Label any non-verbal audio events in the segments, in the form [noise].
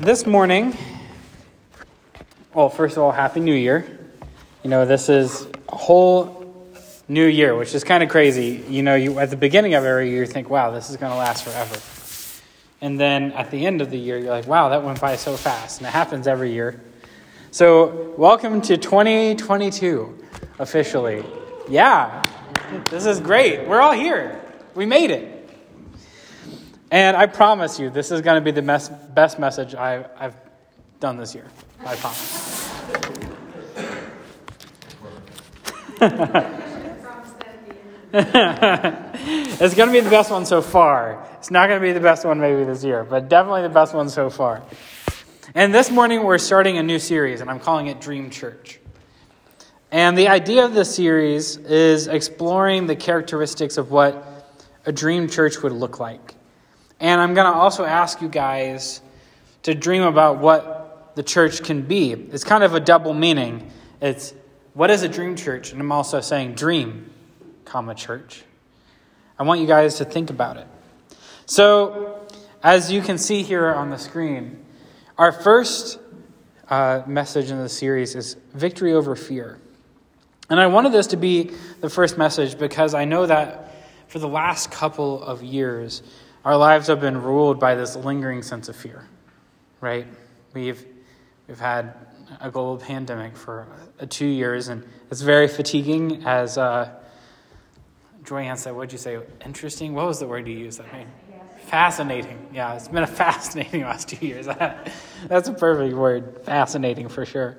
This morning, well, first of all, Happy New Year. You know, this is a whole new year, which is kind of crazy. You know, you at the beginning of every year, you think, wow, this is going to last forever. And then at the end of the year, you're like, wow, that went by so fast. And it happens every year. So, welcome to 2022 officially. Yeah, this is great. We're all here. We made it. And I promise you, this is going to be the best, best message I, I've done this year. I promise. [laughs] it's going to be the best one so far. It's not going to be the best one maybe this year, but definitely the best one so far. And this morning we're starting a new series, and I'm calling it Dream Church. And the idea of this series is exploring the characteristics of what a dream church would look like. And I'm going to also ask you guys to dream about what the church can be. It's kind of a double meaning. It's what is a dream church? And I'm also saying dream, comma, church. I want you guys to think about it. So, as you can see here on the screen, our first uh, message in the series is victory over fear. And I wanted this to be the first message because I know that for the last couple of years, our lives have been ruled by this lingering sense of fear, right? We've, we've had a global pandemic for uh, two years, and it's very fatiguing. As uh, Joyanne said, what did you say? Interesting? What was the word you used? I mean, fascinating. Yeah, it's been a [laughs] fascinating last two years. [laughs] That's a perfect word. Fascinating for sure.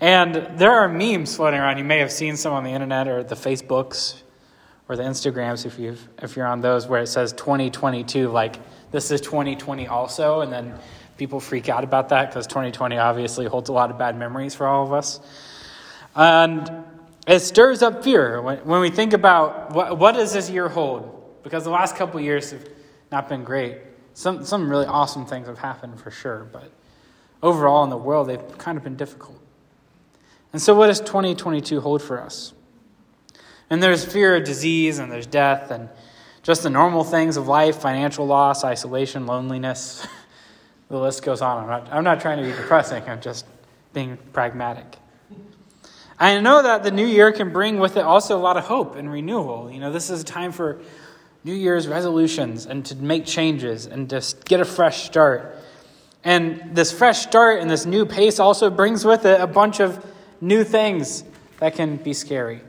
And there are memes floating around. You may have seen some on the internet or the Facebooks or the Instagrams if you if you're on those where it says 2022 like this is 2020 also and then people freak out about that because 2020 obviously holds a lot of bad memories for all of us. And it stirs up fear when, we think about what, what does this year hold? Because the last couple years have not been great. Some, some really awesome things have happened for sure, but overall in the world, they've kind of been difficult. And so, what does 2022 hold for us? And there's fear of disease, and there's death, and just the normal things of life financial loss, isolation, loneliness. [laughs] the list goes on. I'm not, I'm not trying to be depressing, I'm just being pragmatic. I know that the new year can bring with it also a lot of hope and renewal. You know, this is a time for New Year's resolutions and to make changes and just get a fresh start. And this fresh start and this new pace also brings with it a bunch of new things that can be scary.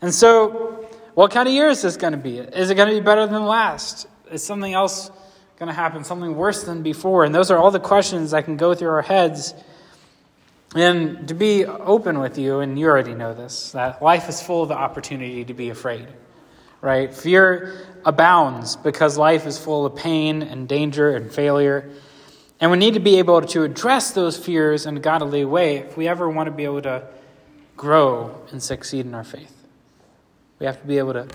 And so, what kind of year is this going to be? Is it going to be better than last? Is something else going to happen, something worse than before? And those are all the questions that can go through our heads. And to be open with you, and you already know this, that life is full of the opportunity to be afraid, right? Fear abounds because life is full of pain and danger and failure. And we need to be able to address those fears in a godly way if we ever want to be able to grow and succeed in our faith. We have to be able to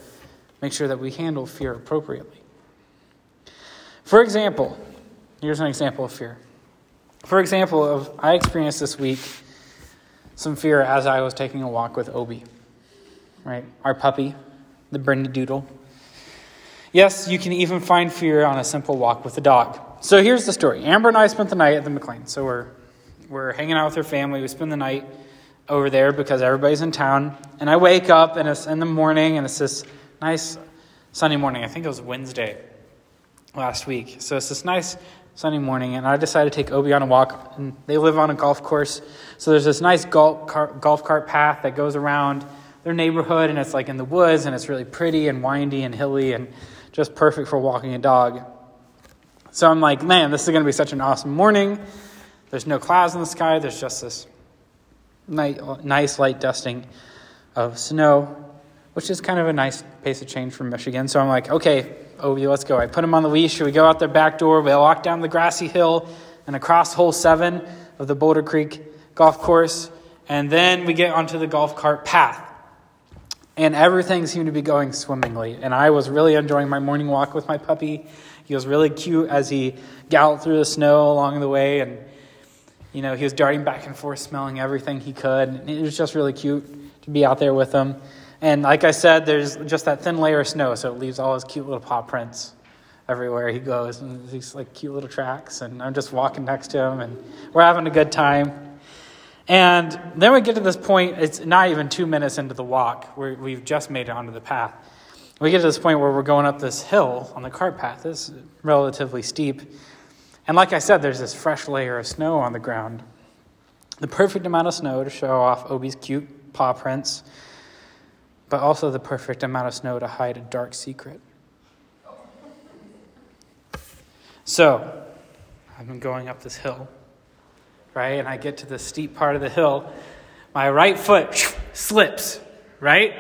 make sure that we handle fear appropriately. For example, here's an example of fear. For example, of I experienced this week some fear as I was taking a walk with Obi, right? Our puppy, the Bernedoodle. Yes, you can even find fear on a simple walk with a dog. So here's the story. Amber and I spent the night at the McLean. So we're we're hanging out with her family. We spend the night over there because everybody's in town. And I wake up and it's in the morning and it's this nice sunny morning. I think it was Wednesday last week. So it's this nice sunny morning, and I decided to take Obi on a walk. And they live on a golf course, so there's this nice golf cart, golf cart path that goes around their neighborhood, and it's like in the woods, and it's really pretty and windy and hilly, and just perfect for walking a dog. So I'm like, man, this is going to be such an awesome morning. There's no clouds in the sky. There's just this nice light dusting of snow, which is kind of a nice pace of change from Michigan. So I'm like, okay, Obi, let's go. I put him on the leash. We go out their back door. We walk down the grassy hill and across hole seven of the Boulder Creek golf course. And then we get onto the golf cart path. And everything seemed to be going swimmingly. And I was really enjoying my morning walk with my puppy. He was really cute as he galloped through the snow along the way. And, you know, he was darting back and forth, smelling everything he could. And it was just really cute to be out there with him. And like I said, there's just that thin layer of snow, so it leaves all his cute little paw prints everywhere he goes. And these like cute little tracks. And I'm just walking next to him and we're having a good time. And then we get to this point, it's not even two minutes into the walk, where we've just made it onto the path. We get to this point where we're going up this hill on the cart path. It's relatively steep. And like I said, there's this fresh layer of snow on the ground. The perfect amount of snow to show off Obi's cute paw prints, but also the perfect amount of snow to hide a dark secret. So, I've been going up this hill, right? And I get to the steep part of the hill. My right foot slips, right?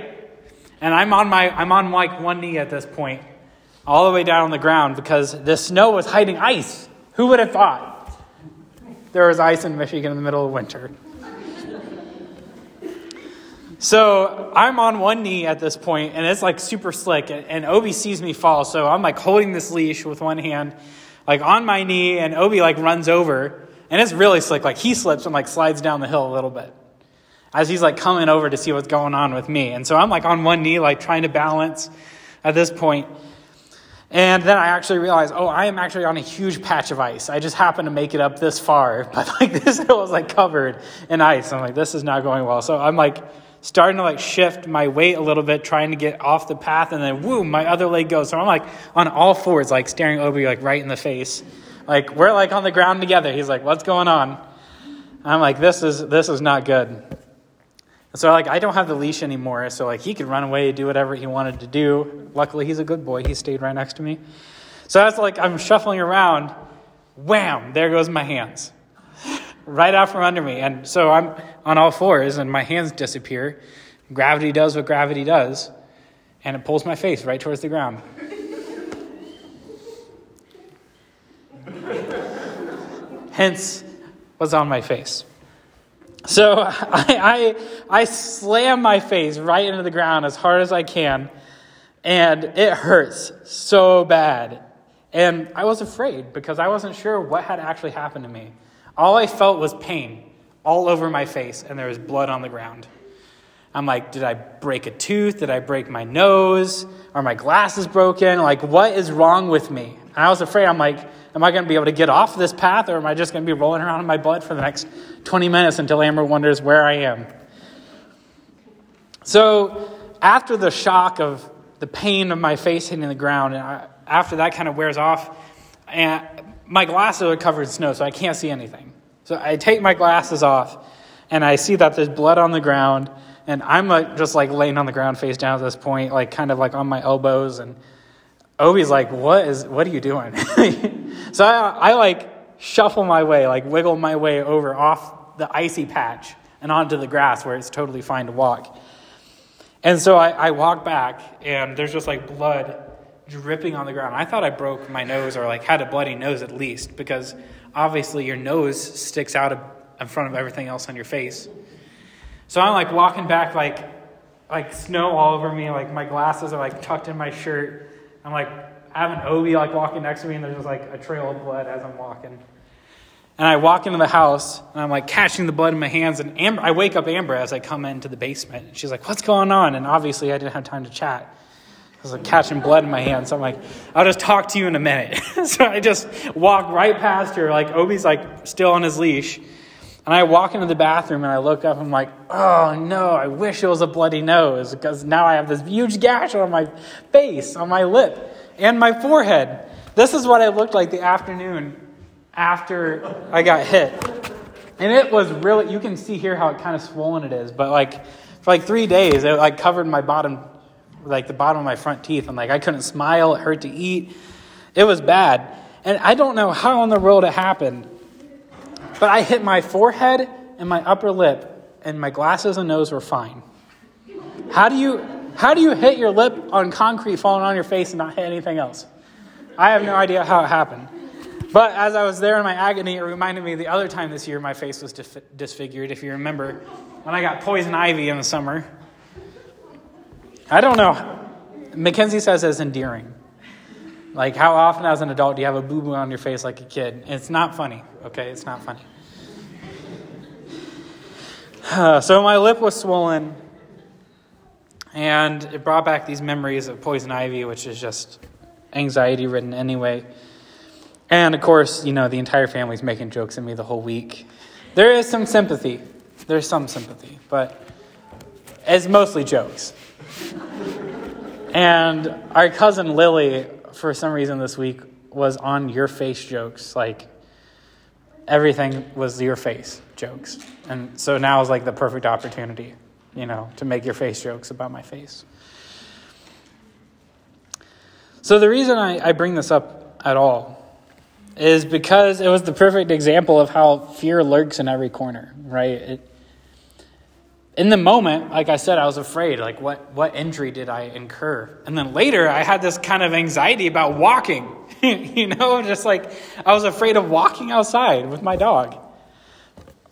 And I'm on my I'm on like one knee at this point, all the way down on the ground because the snow was hiding ice. Who would have thought? There was ice in Michigan in the middle of winter. So I'm on one knee at this point, and it's like super slick. And Obi sees me fall, so I'm like holding this leash with one hand, like on my knee, and Obi like runs over, and it's really slick. Like he slips and like slides down the hill a little bit as he's like coming over to see what's going on with me. And so I'm like on one knee, like trying to balance at this point. And then I actually realized, oh, I am actually on a huge patch of ice. I just happened to make it up this far, [laughs] but like this hill was like covered in ice. I'm like, this is not going well. So I'm like starting to like shift my weight a little bit, trying to get off the path, and then woo, my other leg goes. So I'm like on all fours, like staring Obi like right in the face. Like we're like on the ground together. He's like, what's going on? I'm like, this is this is not good. So like I don't have the leash anymore, so like he could run away, do whatever he wanted to do. Luckily he's a good boy. He stayed right next to me. So that's like I'm shuffling around, wham, there goes my hands. right out from under me. And so I'm on all fours and my hands disappear. Gravity does what gravity does, and it pulls my face right towards the ground. [laughs] Hence what's on my face. So [laughs] I, I, I slam my face right into the ground as hard as I can, and it hurts so bad. And I was afraid because I wasn't sure what had actually happened to me. All I felt was pain all over my face, and there was blood on the ground. I'm like, did I break a tooth? Did I break my nose? Are my glasses broken? Like, what is wrong with me? And I was afraid, I'm like, am I going to be able to get off this path, or am I just going to be rolling around in my blood for the next 20 minutes until Amber wonders where I am? So, after the shock of the pain of my face hitting the ground, and I, after that kind of wears off, and my glasses are covered in snow, so I can't see anything. So I take my glasses off, and I see that there's blood on the ground, and I'm like, just like laying on the ground face down at this point, like kind of like on my elbows, and Obi's like, "What is? What are you doing?" [laughs] so I, I like shuffle my way, like wiggle my way over off the icy patch and onto the grass where it's totally fine to walk. And so I, I walk back, and there's just like blood dripping on the ground. I thought I broke my nose or like had a bloody nose at least, because obviously your nose sticks out in front of everything else on your face. So I'm like walking back, like like snow all over me, like my glasses are like tucked in my shirt. I'm like having Obi like walking next to me, and there's just like a trail of blood as I'm walking. And I walk into the house, and I'm like catching the blood in my hands. And Amber, I wake up Amber as I come into the basement. And she's like, "What's going on?" And obviously, I didn't have time to chat. I was like catching blood in my hands. So I'm like, "I'll just talk to you in a minute." [laughs] so I just walk right past her, like Obi's like still on his leash. And I walk into the bathroom and I look up and I'm like, oh no, I wish it was a bloody nose because now I have this huge gash on my face, on my lip, and my forehead. This is what I looked like the afternoon after I got hit. And it was really, you can see here how it kind of swollen it is, but like for like three days, it like covered my bottom, like the bottom of my front teeth. And like I couldn't smile, it hurt to eat. It was bad. And I don't know how in the world it happened. But I hit my forehead and my upper lip, and my glasses and nose were fine. How do you, how do you hit your lip on concrete falling on your face and not hit anything else? I have no idea how it happened. But as I was there in my agony, it reminded me the other time this year my face was disfigured. If you remember, when I got poison ivy in the summer. I don't know. Mackenzie says it's endearing. Like, how often as an adult do you have a boo boo on your face like a kid? It's not funny, okay? It's not funny. Uh, [sighs] so my lip was swollen, and it brought back these memories of poison ivy, which is just anxiety ridden anyway. And of course, you know, the entire family's making jokes at me the whole week. There is some sympathy. There's some sympathy, but it's mostly jokes. and our cousin Lily, for some reason this week, was on your face jokes. Like, everything was your face jokes. And so now is like the perfect opportunity, you know, to make your face jokes about my face. So the reason I, I bring this up at all is because it was the perfect example of how fear lurks in every corner, right? It, in the moment, like I said, I was afraid. Like, what, what injury did I incur? And then later, I had this kind of anxiety about walking. [laughs] you know, just like I was afraid of walking outside with my dog.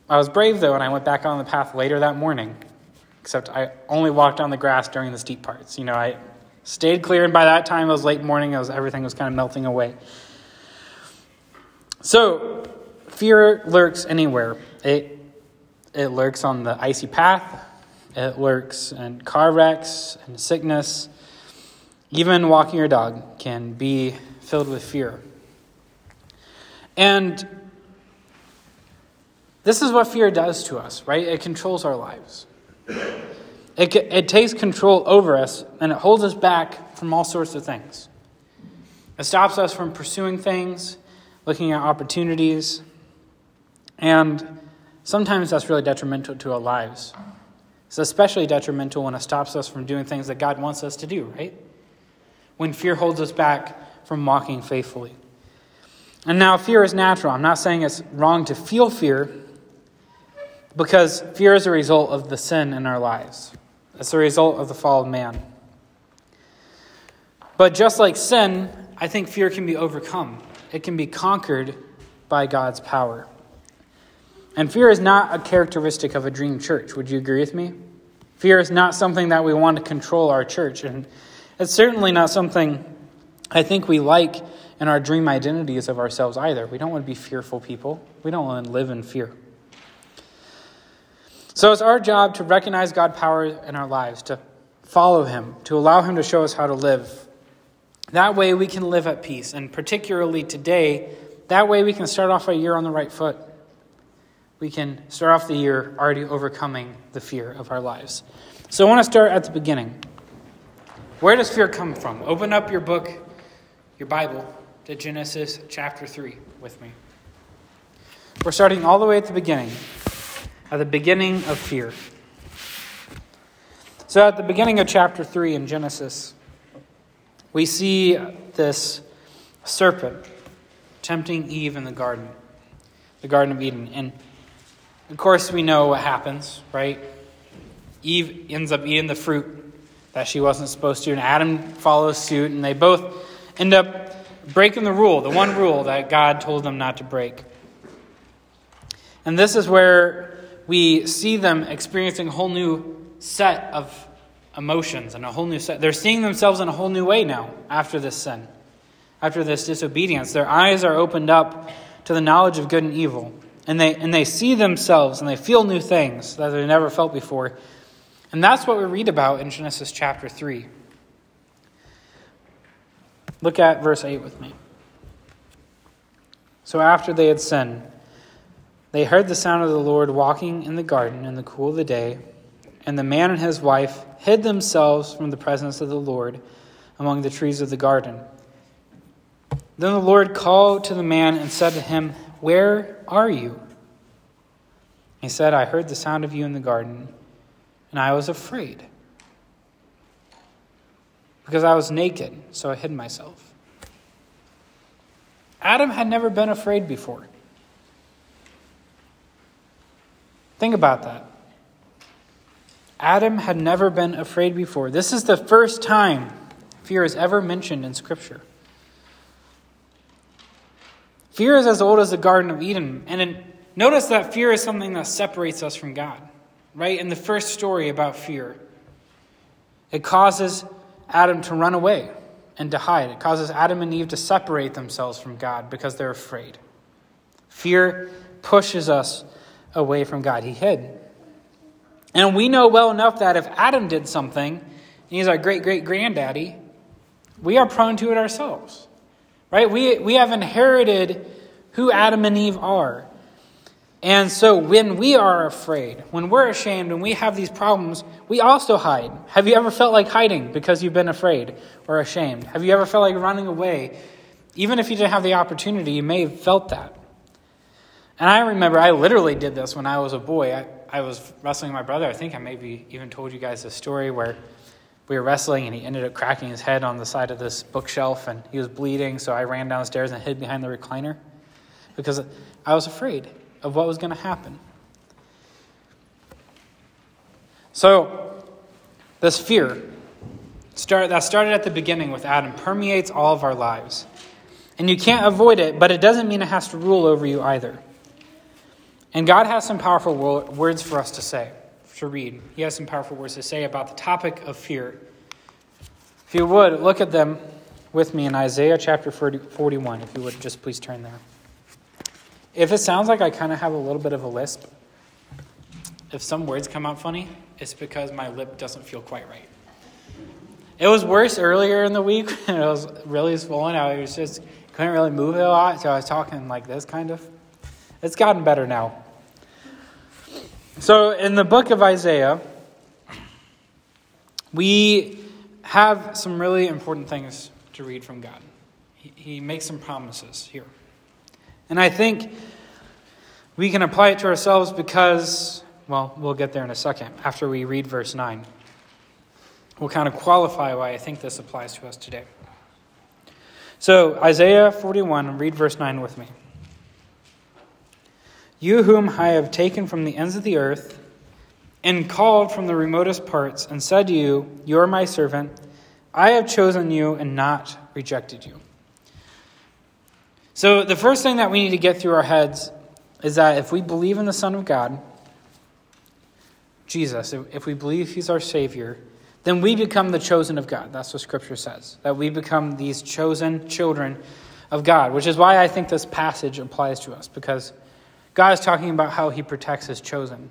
I was brave, though, and I went back on the path later that morning. Except I only walked on the grass during the steep parts. You know, I stayed clear, and by that time, it was late morning. it Was, everything was kind of melting away. So, fear lurks anywhere. It, it lurks on the icy path, it lurks in car wrecks and sickness. Even walking your dog can be filled with fear. And this is what fear does to us, right? It controls our lives. It, it takes control over us and it holds us back from all sorts of things. It stops us from pursuing things looking at opportunities. And sometimes that's really detrimental to our lives. It's especially detrimental when it stops us from doing things that God wants us to do, right? When fear holds us back from walking faithfully. And now, fear is natural. I'm not saying it's wrong to feel fear because fear is a result of the sin in our lives, it's a result of the fall of man. But just like sin, I think fear can be overcome it can be conquered by God's power. And fear is not a characteristic of a dream church. Would you agree with me? Fear is not something that we want to control our church. And it's certainly not something I think we like in our dream identities of ourselves either. We don't want to be fearful people, we don't want to live in fear. So it's our job to recognize God's power in our lives, to follow Him, to allow Him to show us how to live that way we can live at peace. And particularly today, that way we can start off a year on the right foot. We can start off the year already overcoming the fear of our lives. So I want to start at the beginning. Where does fear come from? Open up your book, your Bible, to Genesis chapter 3 with me. We're starting all the way at the beginning, at the beginning of fear. So, at the beginning of chapter 3 in Genesis, we see this serpent tempting Eve in the garden, the Garden of Eden. And of course, we know what happens, right? Eve ends up eating the fruit that she wasn't supposed to, and Adam follows suit, and they both end up breaking the rule, the one rule that God told them not to break. And this is where we see them experiencing a whole new set of emotions and a whole new set. They're seeing themselves in a whole new way now after this sin, after this disobedience. Their eyes are opened up to the knowledge of good and evil. And they, and they see themselves and they feel new things that they never felt before. And that's what we read about in Genesis chapter 3. Look at verse 8 with me. So after they had sinned, they heard the sound of the Lord walking in the garden in the cool of the day and the man and his wife hid themselves from the presence of the Lord among the trees of the garden. Then the Lord called to the man and said to him, Where are you? He said, I heard the sound of you in the garden, and I was afraid, because I was naked, so I hid myself. Adam had never been afraid before. Think about that. Adam had never been afraid before. This is the first time fear is ever mentioned in Scripture. Fear is as old as the Garden of Eden. And in, notice that fear is something that separates us from God, right? In the first story about fear, it causes Adam to run away and to hide. It causes Adam and Eve to separate themselves from God because they're afraid. Fear pushes us away from God. He hid. And we know well enough that if Adam did something, and he's our great great granddaddy, we are prone to it ourselves. Right? We, we have inherited who Adam and Eve are. And so when we are afraid, when we're ashamed, when we have these problems, we also hide. Have you ever felt like hiding because you've been afraid or ashamed? Have you ever felt like running away? Even if you didn't have the opportunity, you may have felt that. And I remember I literally did this when I was a boy. I, I was wrestling my brother. I think I maybe even told you guys a story where we were wrestling and he ended up cracking his head on the side of this bookshelf and he was bleeding. So I ran downstairs and hid behind the recliner because I was afraid of what was going to happen. So, this fear start, that started at the beginning with Adam permeates all of our lives. And you can't avoid it, but it doesn't mean it has to rule over you either. And God has some powerful words for us to say, to read. He has some powerful words to say about the topic of fear. If you would, look at them with me in Isaiah chapter 41, if you would just please turn there. If it sounds like I kind of have a little bit of a lisp, if some words come out funny, it's because my lip doesn't feel quite right. It was worse earlier in the week, [laughs] when it was really swollen. I was just couldn't really move a lot, so I was talking like this kind of. It's gotten better now. So, in the book of Isaiah, we have some really important things to read from God. He, he makes some promises here. And I think we can apply it to ourselves because, well, we'll get there in a second after we read verse 9. We'll kind of qualify why I think this applies to us today. So, Isaiah 41, read verse 9 with me. You whom I have taken from the ends of the earth and called from the remotest parts, and said to you, You are my servant, I have chosen you and not rejected you. So, the first thing that we need to get through our heads is that if we believe in the Son of God, Jesus, if we believe he's our Savior, then we become the chosen of God. That's what Scripture says, that we become these chosen children of God, which is why I think this passage applies to us, because God is talking about how he protects his chosen.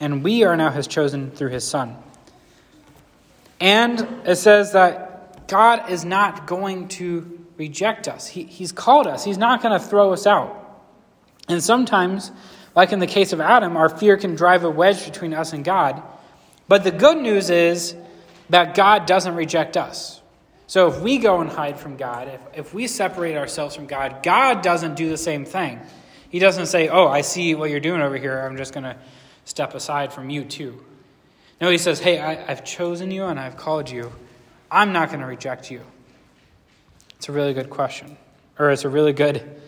And we are now his chosen through his Son. And it says that God is not going to reject us, he, He's called us, He's not going to throw us out. And sometimes, like in the case of Adam, our fear can drive a wedge between us and God. But the good news is that God doesn't reject us. So if we go and hide from God, if, if we separate ourselves from God, God doesn't do the same thing. He doesn't say, Oh, I see what you're doing over here. I'm just going to step aside from you too. No, he says, Hey, I, have chosen you and I've called you. I'm not going to reject you. It's a really good question, or it's a really good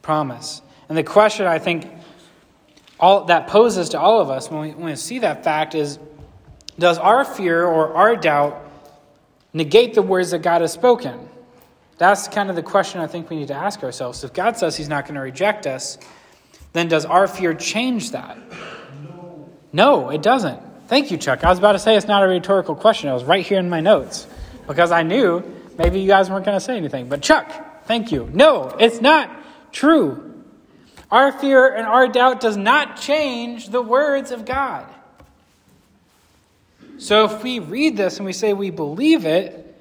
promise. And the question I think all that poses to all of us when we, when we see that fact is does our fear or our doubt negate the words that God has spoken? That's kind of the question I think we need to ask ourselves. If God says He's not going to reject us, then does our fear change that? No. no, it doesn't. Thank you, Chuck. I was about to say it's not a rhetorical question. It was right here in my notes because I knew maybe you guys weren't going to say anything. But, Chuck, thank you. No, it's not true. Our fear and our doubt does not change the words of God. So if we read this and we say we believe it,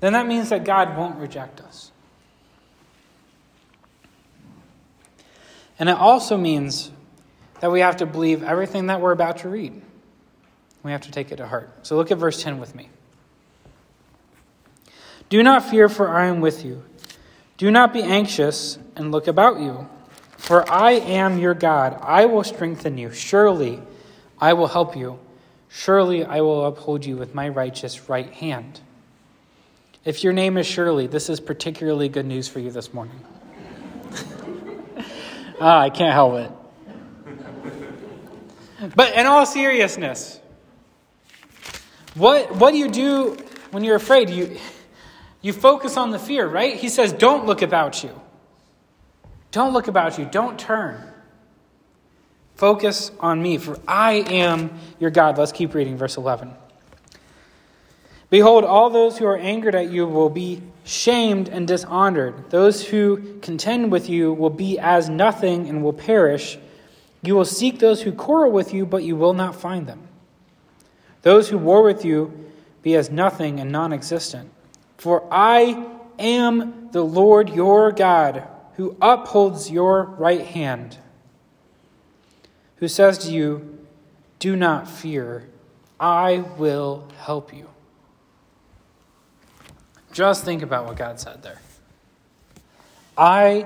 then that means that God won't reject us. And it also means that we have to believe everything that we're about to read. We have to take it to heart. So look at verse 10 with me. Do not fear, for I am with you. Do not be anxious and look about you. For I am your God. I will strengthen you. Surely I will help you. Surely I will uphold you with my righteous right hand. If your name is Shirley, this is particularly good news for you this morning. [laughs] ah, I can't help it. But in all seriousness, what, what do you do when you're afraid? You, you focus on the fear, right? He says, Don't look about you. Don't look about you. Don't turn. Focus on me, for I am your God. Let's keep reading, verse 11. Behold, all those who are angered at you will be shamed and dishonored. Those who contend with you will be as nothing and will perish. You will seek those who quarrel with you, but you will not find them. Those who war with you be as nothing and non existent. For I am the Lord your God, who upholds your right hand, who says to you, Do not fear, I will help you. Just think about what God said there. I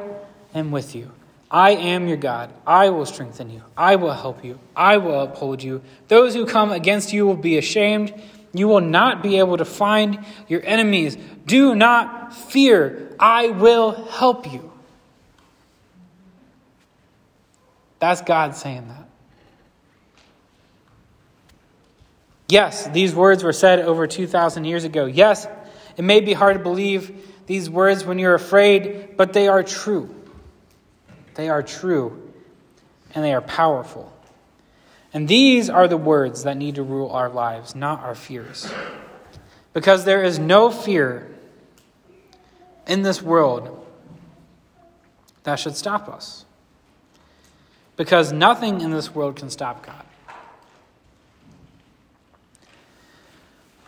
am with you. I am your God. I will strengthen you. I will help you. I will uphold you. Those who come against you will be ashamed. You will not be able to find your enemies. Do not fear. I will help you. That's God saying that. Yes, these words were said over 2,000 years ago. Yes, it may be hard to believe these words when you're afraid, but they are true. They are true, and they are powerful. And these are the words that need to rule our lives, not our fears. Because there is no fear in this world that should stop us. Because nothing in this world can stop God.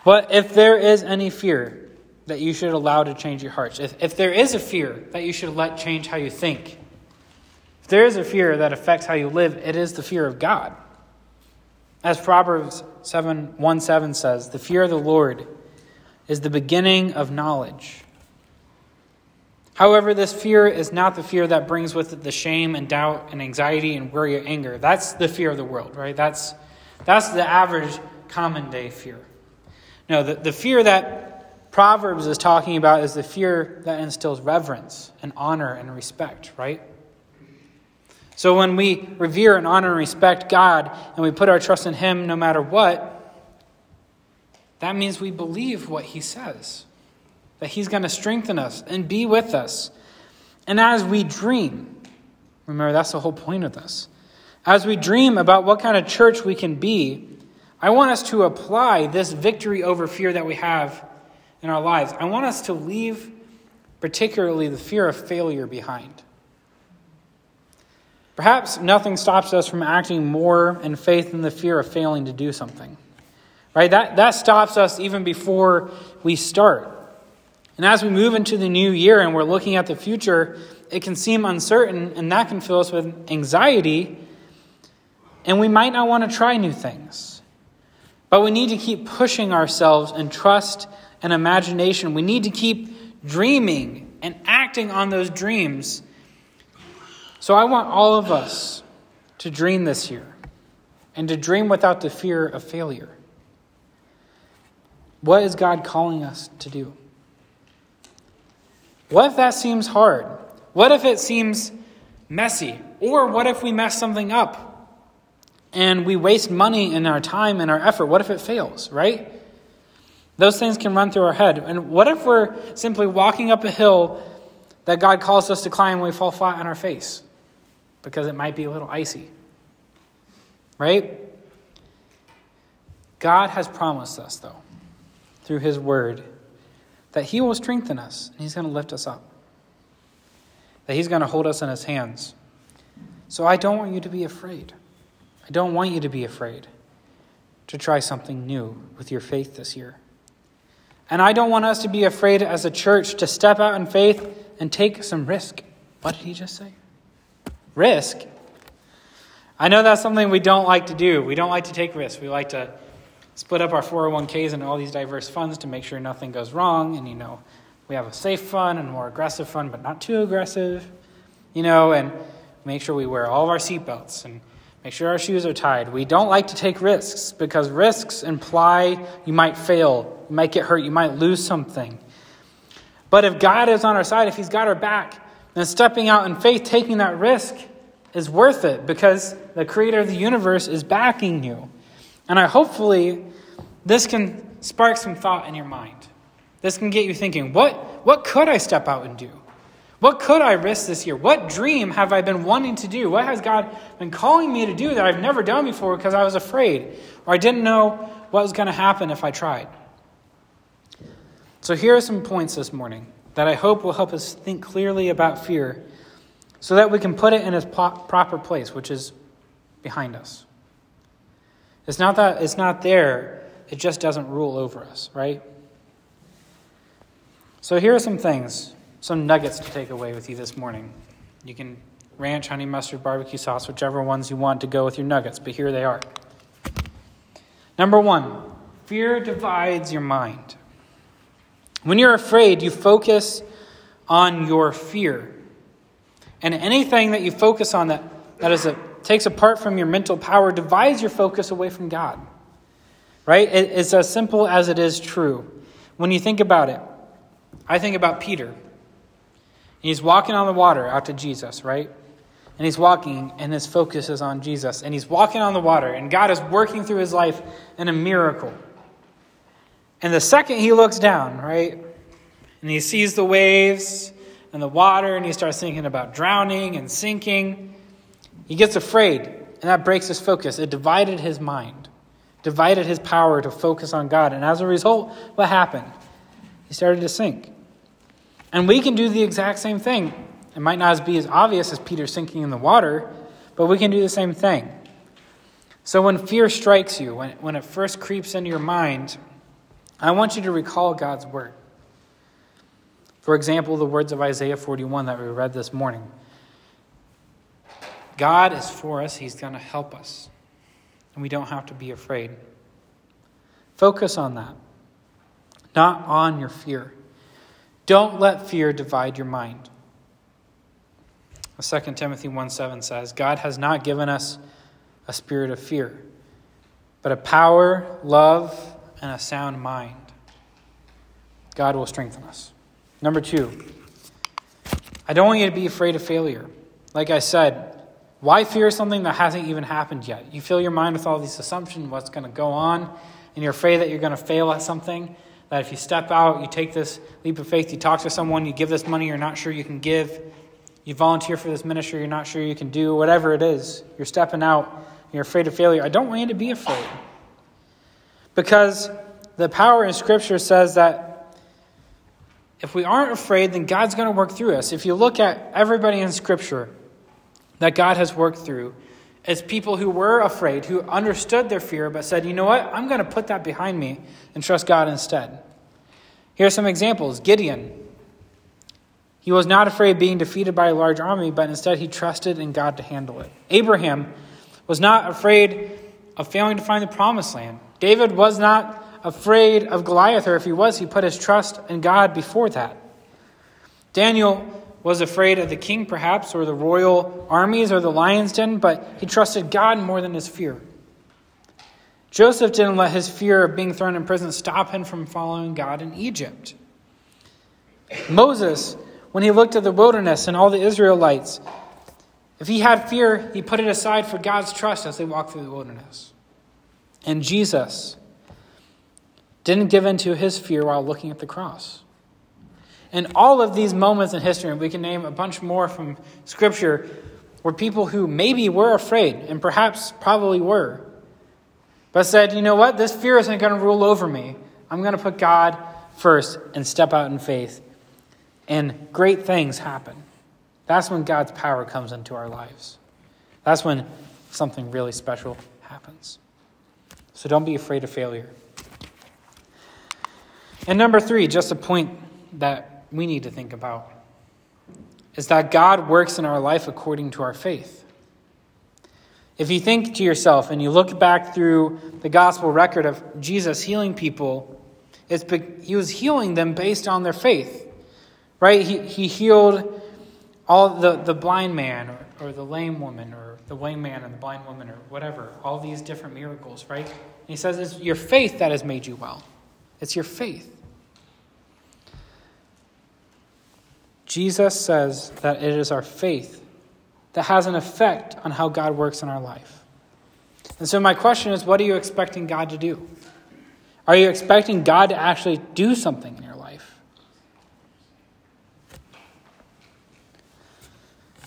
But if there is any fear that you should allow to change your hearts, if, if there is a fear that you should let change how you think, if there is a fear that affects how you live, it is the fear of God. As Proverbs 7 1 7 says, the fear of the Lord is the beginning of knowledge. However, this fear is not the fear that brings with it the shame and doubt and anxiety and worry and anger. That's the fear of the world, right? That's, that's the average common day fear. No, the, the fear that Proverbs is talking about is the fear that instills reverence and honor and respect, right? So when we revere and honor and respect God and we put our trust in Him no matter what, that means we believe what He says, that He's going to strengthen us and be with us. And as we dream, remember that's the whole point of this. As we dream about what kind of church we can be, I want us to apply this victory over fear that we have in our lives. I want us to leave, particularly, the fear of failure behind. Perhaps nothing stops us from acting more in faith than the fear of failing to do something. Right? That, that stops us even before we start. And as we move into the new year and we're looking at the future, it can seem uncertain, and that can fill us with anxiety, and we might not want to try new things. But we need to keep pushing ourselves in trust and imagination. We need to keep dreaming and acting on those dreams so I want all of us to dream this year and to dream without the fear of failure. What is God calling us to do? What if that seems hard? What if it seems messy? Or what if we mess something up and we waste money and our time and our effort? What if it fails, right? Those things can run through our head. And what if we're simply walking up a hill that God calls us to climb and we fall flat on our face? because it might be a little icy. Right? God has promised us, though, through His Word, that He will strengthen us and He's going to lift us up, that He's going to hold us in His hands. So I don't want you to be afraid. I don't want you to be afraid to try something new with your faith this year. And I don't want us to be afraid as a church to step out in faith and take some risk. What did he just say? Risk. I know that's something we don't like to do. We don't like to take risks. We like to split up our 401ks and all these diverse funds to make sure nothing goes wrong. And, you know, we have a safe fund and a more aggressive fund, but not too aggressive, you know, and make sure we wear all of our seatbelts and make sure our shoes are tied. We don't like to take risks because risks imply you might fail, you might get hurt, you might lose something. But if God is on our side, if He's got our back, then stepping out in faith, taking that risk, is worth it because the creator of the universe is backing you. And I hopefully this can spark some thought in your mind. This can get you thinking, what, what could I step out and do? What could I risk this year? What dream have I been wanting to do? What has God been calling me to do that I've never done before because I was afraid or I didn't know what was going to happen if I tried? So here are some points this morning that I hope will help us think clearly about fear so that we can put it in its proper place, which is behind us. It's not that it's not there, it just doesn't rule over us, right? So here are some things, some nuggets to take away with you this morning. You can ranch, honey mustard, barbecue sauce, whichever ones you want to go with your nuggets, but here they are. Number one, fear divides your mind. When you're afraid, you focus on your fear. And anything that you focus on that, that is a, takes apart from your mental power divides your focus away from God. Right? It, it's as simple as it is true. When you think about it, I think about Peter. He's walking on the water out to Jesus, right? And he's walking, and his focus is on Jesus. And he's walking on the water, and God is working through his life in a miracle. And the second he looks down, right, and he sees the waves and the water, and he starts thinking about drowning and sinking, he gets afraid, and that breaks his focus. It divided his mind, divided his power to focus on God. And as a result, what happened? He started to sink. And we can do the exact same thing. It might not be as obvious as Peter sinking in the water, but we can do the same thing. So when fear strikes you, when, when it first creeps into your mind, I want you to recall God's word. For example, the words of Isaiah 41 that we read this morning. God is for us, He's going to help us, and we don't have to be afraid. Focus on that, not on your fear. Don't let fear divide your mind. 2 Timothy 1 7 says, God has not given us a spirit of fear, but a power, love, and a sound mind. God will strengthen us. Number two, I don't want you to be afraid of failure. Like I said, why fear something that hasn't even happened yet? You fill your mind with all these assumptions, what's going to go on, and you're afraid that you're going to fail at something. That if you step out, you take this leap of faith, you talk to someone, you give this money you're not sure you can give, you volunteer for this ministry you're not sure you can do, whatever it is, you're stepping out, you're afraid of failure. I don't want you to be afraid. Because the power in Scripture says that if we aren't afraid, then God's going to work through us. If you look at everybody in Scripture that God has worked through, it's people who were afraid, who understood their fear, but said, you know what? I'm going to put that behind me and trust God instead. Here are some examples Gideon. He was not afraid of being defeated by a large army, but instead he trusted in God to handle it. Abraham was not afraid of failing to find the promised land. David was not afraid of Goliath, or if he was, he put his trust in God before that. Daniel was afraid of the king, perhaps, or the royal armies, or the lion's den, but he trusted God more than his fear. Joseph didn't let his fear of being thrown in prison stop him from following God in Egypt. Moses, when he looked at the wilderness and all the Israelites, if he had fear, he put it aside for God's trust as they walked through the wilderness. And Jesus didn't give in to his fear while looking at the cross. And all of these moments in history, and we can name a bunch more from Scripture, were people who maybe were afraid, and perhaps probably were, but said, you know what, this fear isn't going to rule over me. I'm going to put God first and step out in faith. And great things happen. That's when God's power comes into our lives. That's when something really special happens. So don't be afraid of failure. And number three, just a point that we need to think about is that God works in our life according to our faith. If you think to yourself and you look back through the gospel record of Jesus healing people, it's, he was healing them based on their faith, right? He, he healed all the, the blind man or, or the lame woman or the lame man and the blind woman or whatever, all these different miracles, right? And he says it's your faith that has made you well. It's your faith. Jesus says that it is our faith that has an effect on how God works in our life. And so, my question is what are you expecting God to do? Are you expecting God to actually do something in your life?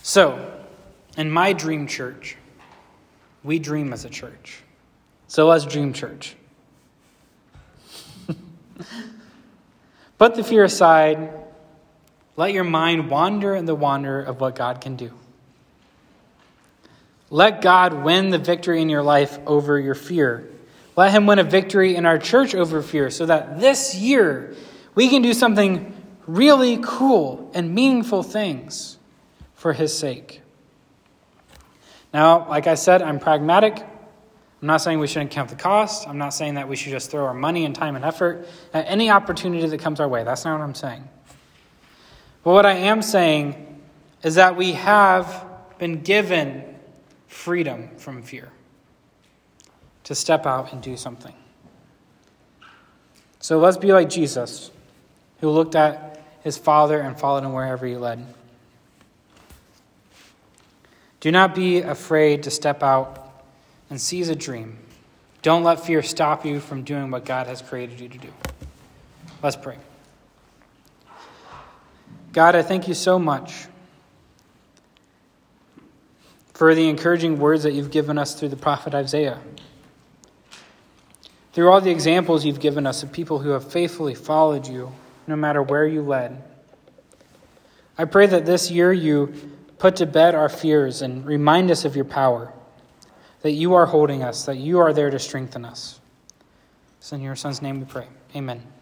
So, in my dream church, we dream as a church. So let's dream church. [laughs] Put the fear aside let your mind wander in the wonder of what God can do. Let God win the victory in your life over your fear. Let Him win a victory in our church over fear so that this year we can do something really cool and meaningful things for His sake. Now, like I said, I'm pragmatic. I'm not saying we shouldn't count the cost. I'm not saying that we should just throw our money and time and effort at any opportunity that comes our way. That's not what I'm saying. But what I am saying is that we have been given freedom from fear to step out and do something. So let's be like Jesus, who looked at his Father and followed him wherever he led. Do not be afraid to step out and seize a dream. Don't let fear stop you from doing what God has created you to do. Let's pray. God, I thank you so much for the encouraging words that you've given us through the prophet Isaiah. Through all the examples you've given us of people who have faithfully followed you, no matter where you led. I pray that this year you put to bed our fears and remind us of your power, that you are holding us, that you are there to strengthen us. It's in your Son's name we pray. Amen.